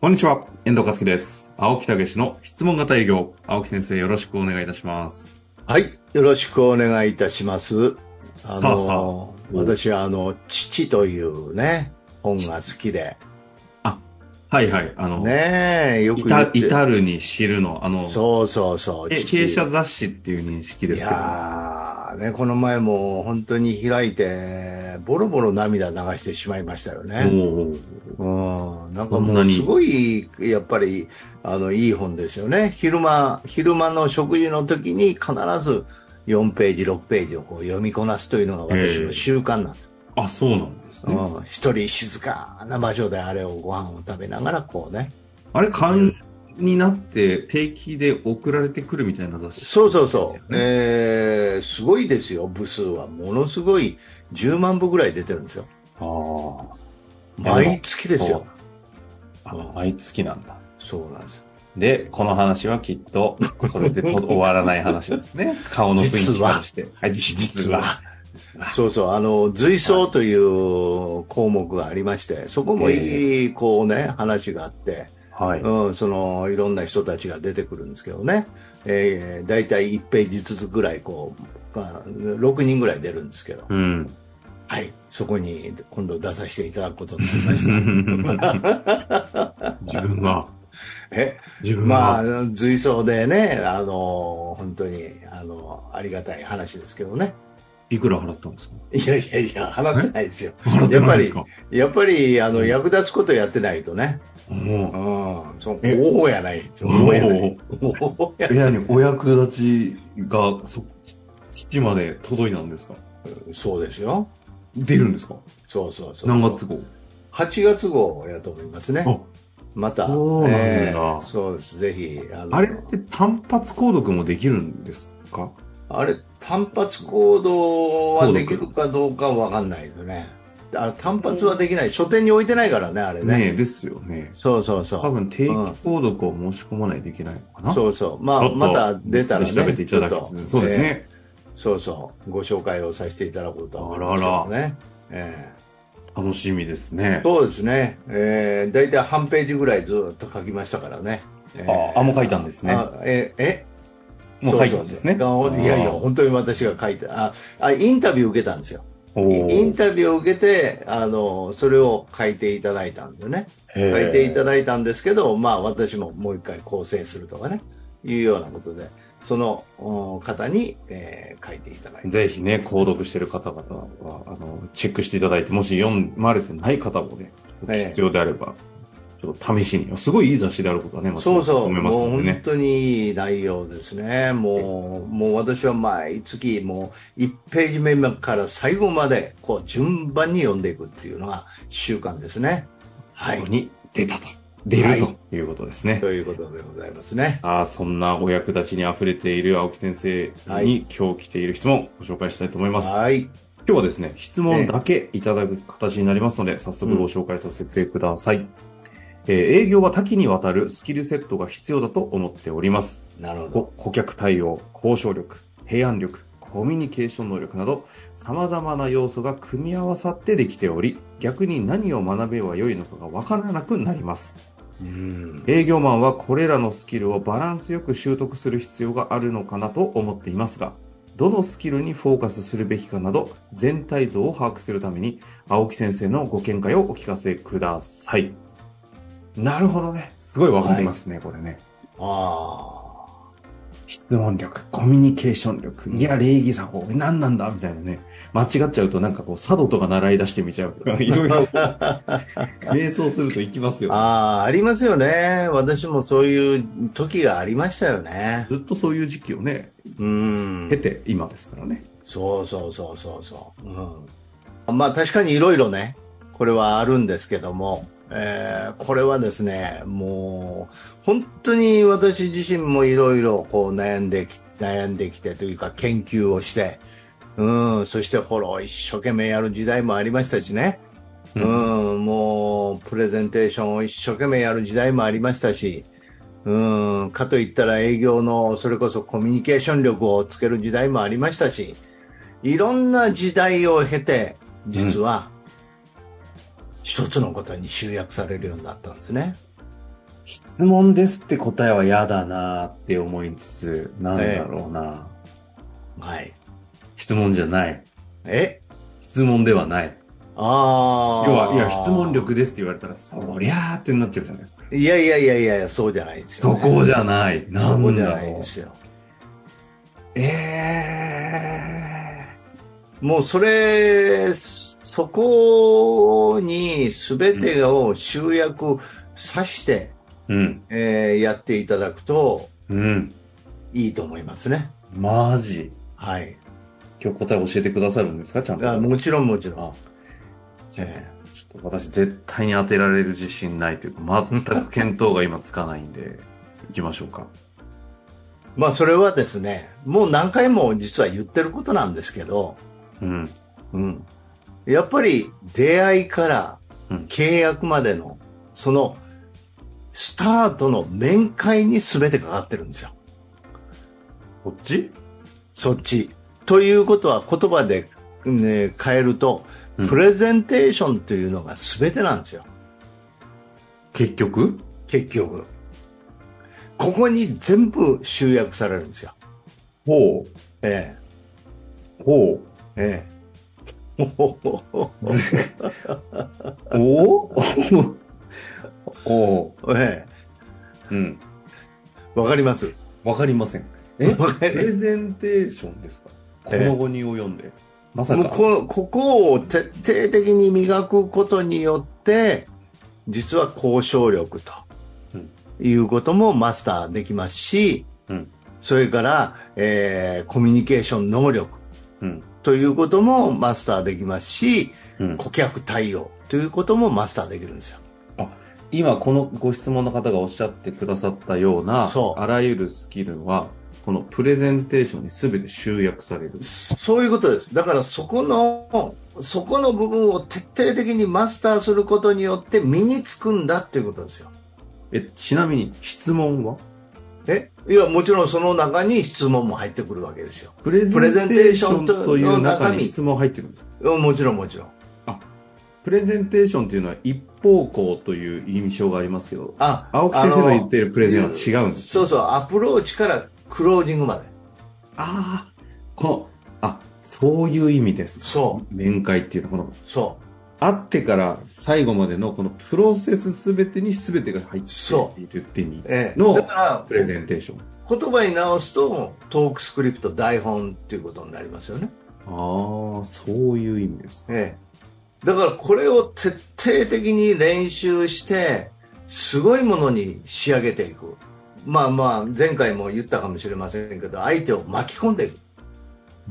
こんにちは、遠藤和樹です。青木武の質問型営業。青木先生、よろしくお願いいたします。はい。よろしくお願いいたします。あの、私はあの、父というね、本が好きで、はいはい。あの、ねえ、よく言至るに知るの、あの、そうそうそう。経営者雑誌っていう認識いですけど。やーね、この前も本当に開いて、ボロボロ涙流してしまいましたよね。うん。なんかもうすごい、やっぱり、あの、いい本ですよね。昼間、昼間の食事の時に必ず4ページ、6ページをこう読みこなすというのが私の習慣なんです。あ、そうなんですね。うん。一人静かな場所であれをご飯を食べながらこうね。あれ、勘になって定期で送られてくるみたいな雑誌。そうそうそう。ねえー、すごいですよ、部数は。ものすごい10万部ぐらい出てるんですよ。あ毎月ですよ。あ、毎月なんだ。そうなんです。で、この話はきっと、それでと 終わらない話ですね。顔の雰囲気からして。はい、実は。そうそう、あの、随想という項目がありまして、そこもいい、こうね、話があって、はい。うん、その、いろんな人たちが出てくるんですけどね、えー、だいたい1ページずつぐらい、こう、まあ6人ぐらい出るんですけど、うん。はい、そこに今度出させていただくことになりました。自分が、え？自分まが、あ、随想でね、あの、本当に、あの、ありがたい話ですけどね。いくら払ったんですか？いやいやいや、払ってないですよ。払ってないですか？やっぱり、あの、役立つことやってないとね。もうん。そう、えおおやない。う、おおやない。もおおやう、部屋にお役立ちが、そ、父まで届いたんですか？そうですよ。出るんですか？そうそうそう。何月号 ?8 月号やと思いますね。あ、また。そうなんだえーそうです。ぜひ、あのあれって単発購読もできるんですか？あれ、単発行動はできるかどうかわかんないですね。あ単発はできない。書店に置いてないからね、あれね。ねえ、ですよね。そうそうそう。多分定期購読を申し込まないといけないのかなそうそう。まあ、また出たらね。調べていただきちょっとそうです。ね。えーそうそう。ご紹介をさせていただこうと思いますけどね。え楽しみですねー。そうですね。えー、大体半ページぐらいずっと書きましたからね。えーああもう書いたんですねあえ、え？もう書いたんですねそうそうそういやいや、あー本当に私が書いた。あ、あインタビュー受けたんですよ。おインータビューを受けて、あの、それを書いていただいたんですよね。書いていただいたんですけど、まあ私ももう一回構成するとかね、いうようなことで、そのお方に、えー書いていただいて。ぜひね、購読してる方々は、あの、チェックしていただいて、もし読まれてない方もね、ええ必要であれば、ちょっと試しに。すごいいい雑誌であることはね、そうそう、思いますもう本。当にいい内容ですね。もう、もう私は毎月、もう1ページ目から最後まで、こう、順番に読んでいくっていうのが習慣ですね。はい。に出たと。出るということですね。ということでございますね。ああ、そんなお役立ちに溢れている青木先生はに今日来ている質問をご紹介したいと思います。はい。今日はですね、質問だけいただく形になりますので、早速ご紹介させてください。えー営業は多岐にわたるスキルセットが必要だと思っております。なるほど。こ顧客対応、交渉力、提案力、コミュニケーション能力など、様々な要素が組み合わさってできており、逆に何を学べばよいのかがわからなくなります。うん。営業マンはこれらのスキルをバランスよく習得する必要があるのかなと思っていますが、どのスキルにフォーカスするべきかなど、全体像を把握するために、青木先生のご見解をお聞かせください。なるほどね。すごいわかりますね、これね。あ質問力、コミュニケーション力、いや、礼儀作法、何なんだ？みたいなね。間違っちゃうとなんかこう、佐渡とか習い出してみちゃうとか、いろいろ、瞑想するといきますあ。よ、ああ、ありますよね。私もそういう時がありましたよね。ずっとそういう時期をね、うん経。て今ですからね。そうそうそうそうそう。うん。まあ確かにいろいろね、これはあるんですけども、えーこれはですね、もう、本当に私自身もいろいろこう悩んでき、悩んできてというか研究をして、うん、そしてこれを一生懸命やる時代もありましたしね、ううんん、もう、プレゼンテーションを一生懸命やる時代もありましたし、うん、かといったら営業の、それこそコミュニケーション力をつける時代もありましたし、いろんな時代を経て、実は、一つのことに集約されるようになったんですね。質問ですって答えは嫌だなって思いつつ、なんだろうな。はい。質問じゃない。え？質問ではない。ああ。要は、いや、質問力ですって言われたら、そりゃーってなっちゃうじゃないですか。いやいやいやいや、そうじゃないですよ、そこじゃない。なんだろう。ないですよ。えもうそれ、そこに全てを集約さして、ー。うん。えーやっていただくとうん。いいと思いますね。マジ。はい。今日答え教えてくださるんですか？ちゃんと。あもちろんもちろん。あじゃあえちょっと私絶対に当てられる自信ないというか、全く見当が今つかないんで、行きましょうか。まあそれはですね、もう何回も実は言ってることなんですけど、うん。うん。やっぱり出会いからうん契約までの、そのスタートの面会に全てかかってるんですよ。こっち？そっち。ということは言葉で、ね、変えると、うんプレゼンテーションというのが全てなんですよ。結局？結局。ここに全部集約されるんですよ。ほう。えほえ。ええ。おおおええ。うん。わかりますわかりません。え？プレるゼンテーションですか？こええの後に及んで。まさか。こここを徹底的に磨くことによって、実は交渉力とうんいうこともマスターできますし、うんそれから、えーコミュニケーション能力うん。ということもマスターできますし、うん。顧客対応ということもマスターできるんですよ。今このご質問の方がおっしゃってくださったようなあらゆるスキルはこのプレゼンテーションに全て集約される。そういうことです。だからそこの、そこの部分を徹底的にマスターすることによって身につくんだっていうことですよ。え、ちなみに質問は？え？いや、もちろんその中に質問も入ってくるわけですよ。プレゼンテーションとという中に質問入ってるんですか？うんもちろんもちろん。プレゼンテーションというのは一方向という印象がありますけど、あ、青木先生の言っているるプレゼンは違うんですそうそう、アプローチからクロージングまで。ああ、この、あ、そういう意味です。そう。面会っていうのは、この、そ会ってから最後までのこのプロセスすべてにすべてが入ってそいるって意味う。ええ。のプレゼンテーション。言葉に直すと、トークスクリプト、台本っていうことになりますよね。ああ、そういう意味です。ええ。だからこれを徹底的に練習して、すごいものに仕上げていく。まあまあ、前回も言ったかもしれませんけど、相手を巻き込んでいく。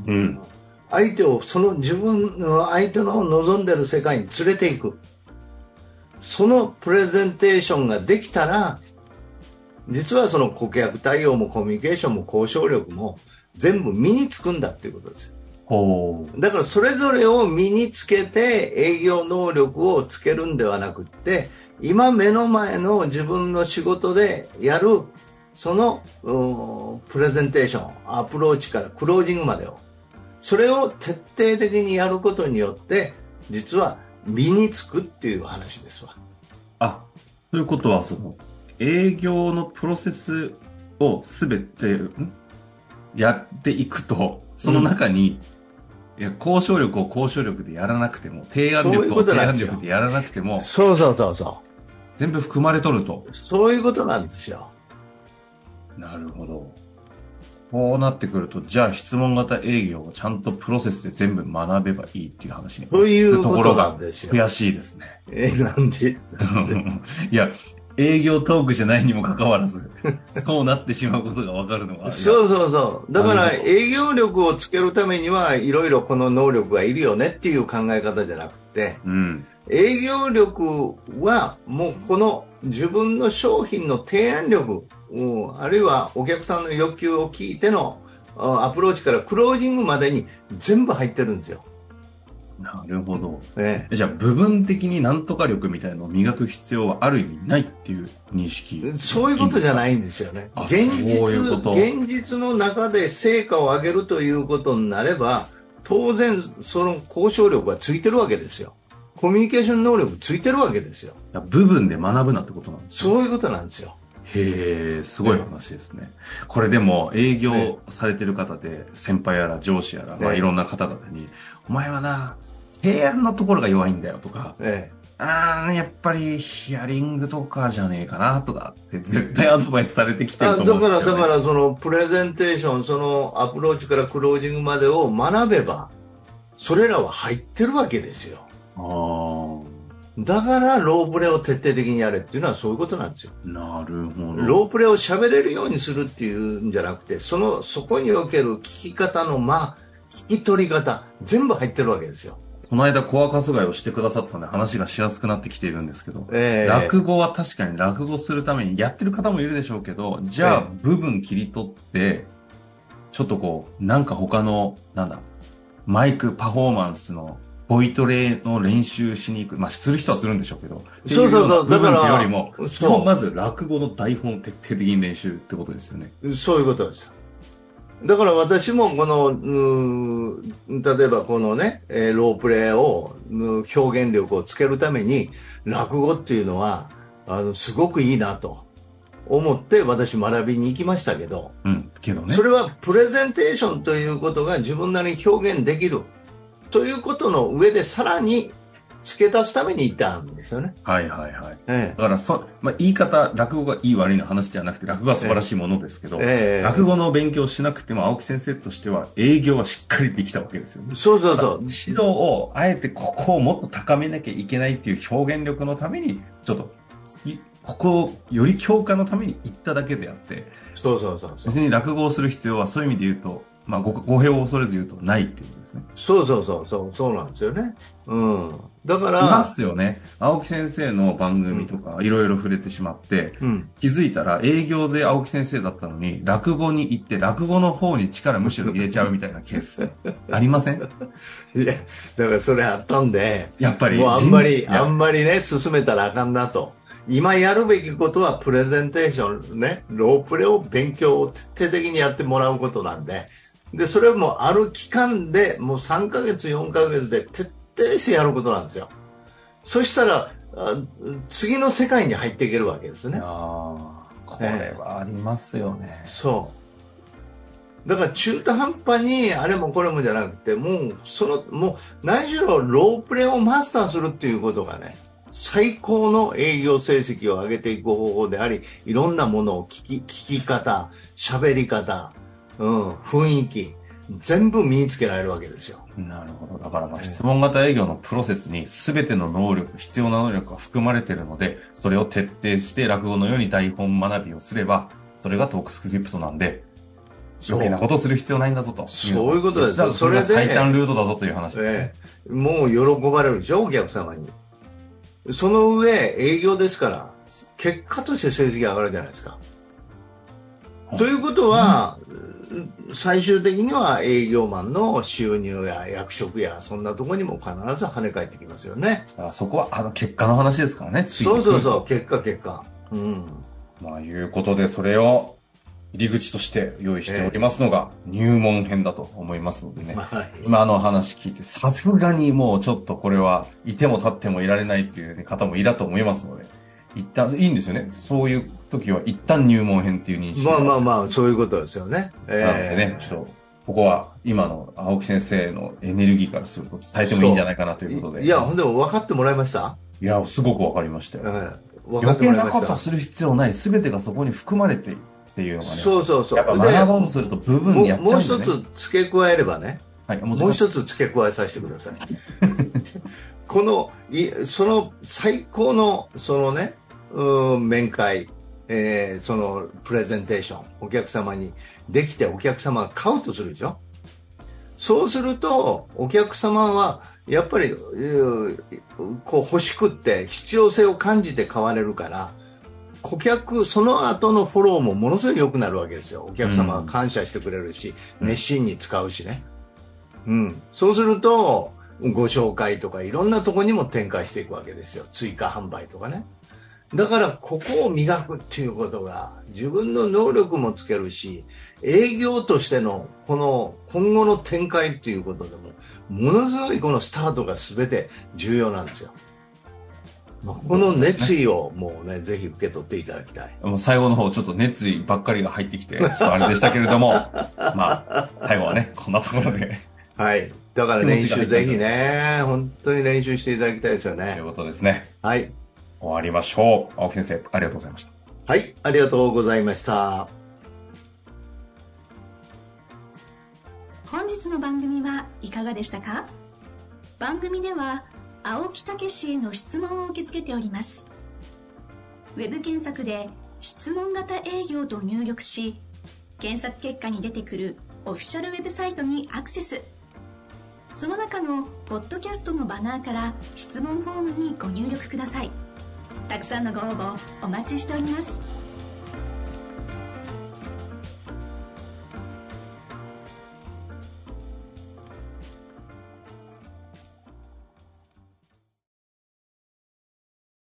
うん。相手をその自分の相手の望んでる世界に連れていく。そのプレゼンテーションができたら、実はその顧客対応もコミュニケーションも交渉力も全部身につくんだっていうことですよ。ほだからそれぞれを身につけて営業能力をつけるんではなくって、今目の前の自分の仕事でやる、その、うんプレゼンテーション、アプローチからクロージングまでを、それを徹底的にやることによって、実は身につくっていう話ですわ。あ、ということは、その、営業のプロセスをすべて、ん？やっていくと、その中に、いや、交渉力を交渉力でやらなくても、提案力を提案力でやらなくても、そうそうそうそ全部含まれとると。う。そういうことなんですよ。なるほど。こうなってくると、じゃあ質問型営業をちゃんとプロセスで全部学べばいいっていう話にそういうところが。悔しいですね。え、なんで？いや、営業トークじゃないにもかかわらず、そうなってしまうことがわかるのが。そうそうそう。だから営業力をつけるためにはいろいろこの能力がいるよねっていう考え方じゃなくて、うん。営業力はもうこの自分の商品の提案力、うんあるいはお客さんの欲求を聞いてのあアプローチからクロージングまでに全部入ってるんですよ。なるほど。えじゃあ、部分的になんとか力みたいなのを磨く必要はある意味ないっていう認識？えそういうことじゃいないんですよね。あ現実そういう現実の中で成果を上げるということになれば、当然その交渉力がついてるわけですよ。コミュニケーション能力ついてるわけですよ。部分で学ぶなってことなんですねそういうことなんですよ。へえ、すごい話ですね。これでも営業されてる方で、先輩やら上司やら、まあええいろんな方々に、お前はな、提案のところが弱いんだよとか、えあー、やっぱりヒアリングとかじゃねえかなとかって絶対アドバイスされてきえ。てるあと思うんですよ、ね。だから、だから、その、プレゼンテーション、その、アプローチからクロージングまでを学べば、それらは入ってるわけですよ。だから、ロープレを徹底的にやれっていうのはそういうことなんですよ。なるほど。ロープレを喋れるようにするっていうんじゃなくて、その、そこにおける聞き方の間、聞き取り方、全部入ってるわけですよ。この間、コアカスガイをしてくださったんで話がしやすくなってきているんですけど、ええ落語は確かに落語するためにやってる方もいるでしょうけど、じゃあえ部分切り取って、ちょっとこう、なんか他の、なんだ、マイクパフォーマンスのボイトレの練習しに行く。まあ、する人はするんでしょうけど。そうそうそうっていよりだも、まず落語の台本を徹底的に練習ってことですよね。そういうことです。だから私もこの、うー例えばこのね、えーロープレイを、表現力をつけるために、落語っていうのは、あの、すごくいいなと思って私学びに行きましたけど、うん。けどね。それはプレゼンテーションということが自分なりに表現できるということの上でさらに付け足すために行ったんですよね。はいはいはい。えだからそ、まあ、言い方、落語がいい悪いの話ではなくて、落語は素晴らしいものですけど、えええ落語の勉強しなくても青木先生としては営業はしっかりできたわけですよね。そうそうそう。指導をあえてここをもっと高めなきゃいけないっていう表現力のために、ちょっと、いここをより強化のために言っただけであって、そうそうそうそう。別に落語をする必要はそういう意味で言うと、まあ、ご語弊を恐れず言うとないっていうことですね。そうそうそうそう、そうなんですよね。うん。だかいまら、すよね。青木先生の番組とかいろいろ触れてしまって、うん。気づいたら営業で青木先生だったのに、落語に行って落語の方に力むしろ入れちゃうみたいなケース、ありません？いや、だからそれあったんで、やっぱり。もうあんまり、あんまりね、進めたらあかんなと。今やるべきことはプレゼンテーションね、ロープレを勉強を徹底的にやってもらうことなんで、で、それもある期間で、もう3ヶ月、4ヶ月で徹底してやることなんですよ。そしたら、あ次の世界に入っていけるわけですね。あーこれはありますよね。そう。だから中途半端にあれもこれもじゃなくて、もうその、もう何しろロープレをマスターするっていうことがね、最高の営業成績を上げていく方法であり、いろんなものを聞き、聞き方、喋り方、うん、雰囲気、全部身につけられるわけですよ。なるほど。だからまあ質問型営業のプロセスに全ての能力、必要な能力が含まれているので、それを徹底して落語のように台本学びをすれば、それがトークスクリプトなんで、余計なことをする必要ないんだぞと。そういうことですそれが最短ルートだぞという話ですね。ええ、もう喜ばれるでしょ、お客様に。その上、営業ですから、結果として成績上がるじゃないですか。はいということは、最終的には営業マンの収入や役職や、そんなところにも必ず跳ね返ってきますよね。だからそこは、あの、結果の話ですからね。そうそうそう、う。結果結果。うん。まあ、いうことで、それを入り口として用意しておりますのが、入門編だと思いますのでね。はい。今の話聞いて、さすがにもうちょっとこれはいても立ってもいられないっていう方もいらと思いますので、一旦、いいんですよね。そういう時は一旦入門編っていう認識まあまああ。まあ、そういうことですよね。えなのでね、ちょっと、ここは今の青木先生のエネルギーからすると伝えてもいいんじゃないかなということで。いや、ほんでも分かってもらいました？いや、すごくわかりましたよ。ええ分か余計ってもらいましたなことする必要ない。すべてがそこに含まれているっていうのがね。そうそうそう。やっぱで学ぼうとすると部分でやっちゃうんもうですね。一つ付け加えればね、はい、ももうう一つ。一つ付け加えさせてください。この、いその最高の、そのね、うん面会、えーそのプレゼンテーション、お客様にできてお客様が買うとするでしょそうすると、お客様は、やっぱり、こう欲しくって必要性を感じて買われるから、顧客、その後のフォローもものすごい良くなるわけですよ。お客様が感謝してくれるし、うん熱心に使うしね。うん。そうすると、ご紹介とかいろんなところにも展開していくわけですよ。追加販売とかね。だからここを磨くっていうことが自分の能力もつけるし営業としてのこの今後の展開っていうことでもものすごいこのスタートが全て重要なんですよ。この熱意をもうね、ぜひ受け取っていただきたい。もう最後の方、ちょっと熱意ばっかりが入ってきて、ちょっとあれでしたけれども、まあ、最後はね、こんなところで。はい。だから練習ぜひね、本当に練習していただきたいですよといねう。ことですね。はい。終わりましょう。青木先生、ありがとうございました。はい、ありがとうございました。本日の番組はいかがでしたか？番組では青木武氏への質問を受け付けておりますウェブ検索で「質問型営業」と入力し検索結果に出てくるオフィシャルウェブサイトにアクセスその中のポッドキャストのバナーから質問フォームにご入力くださいたくさんのご応募お待ちしております。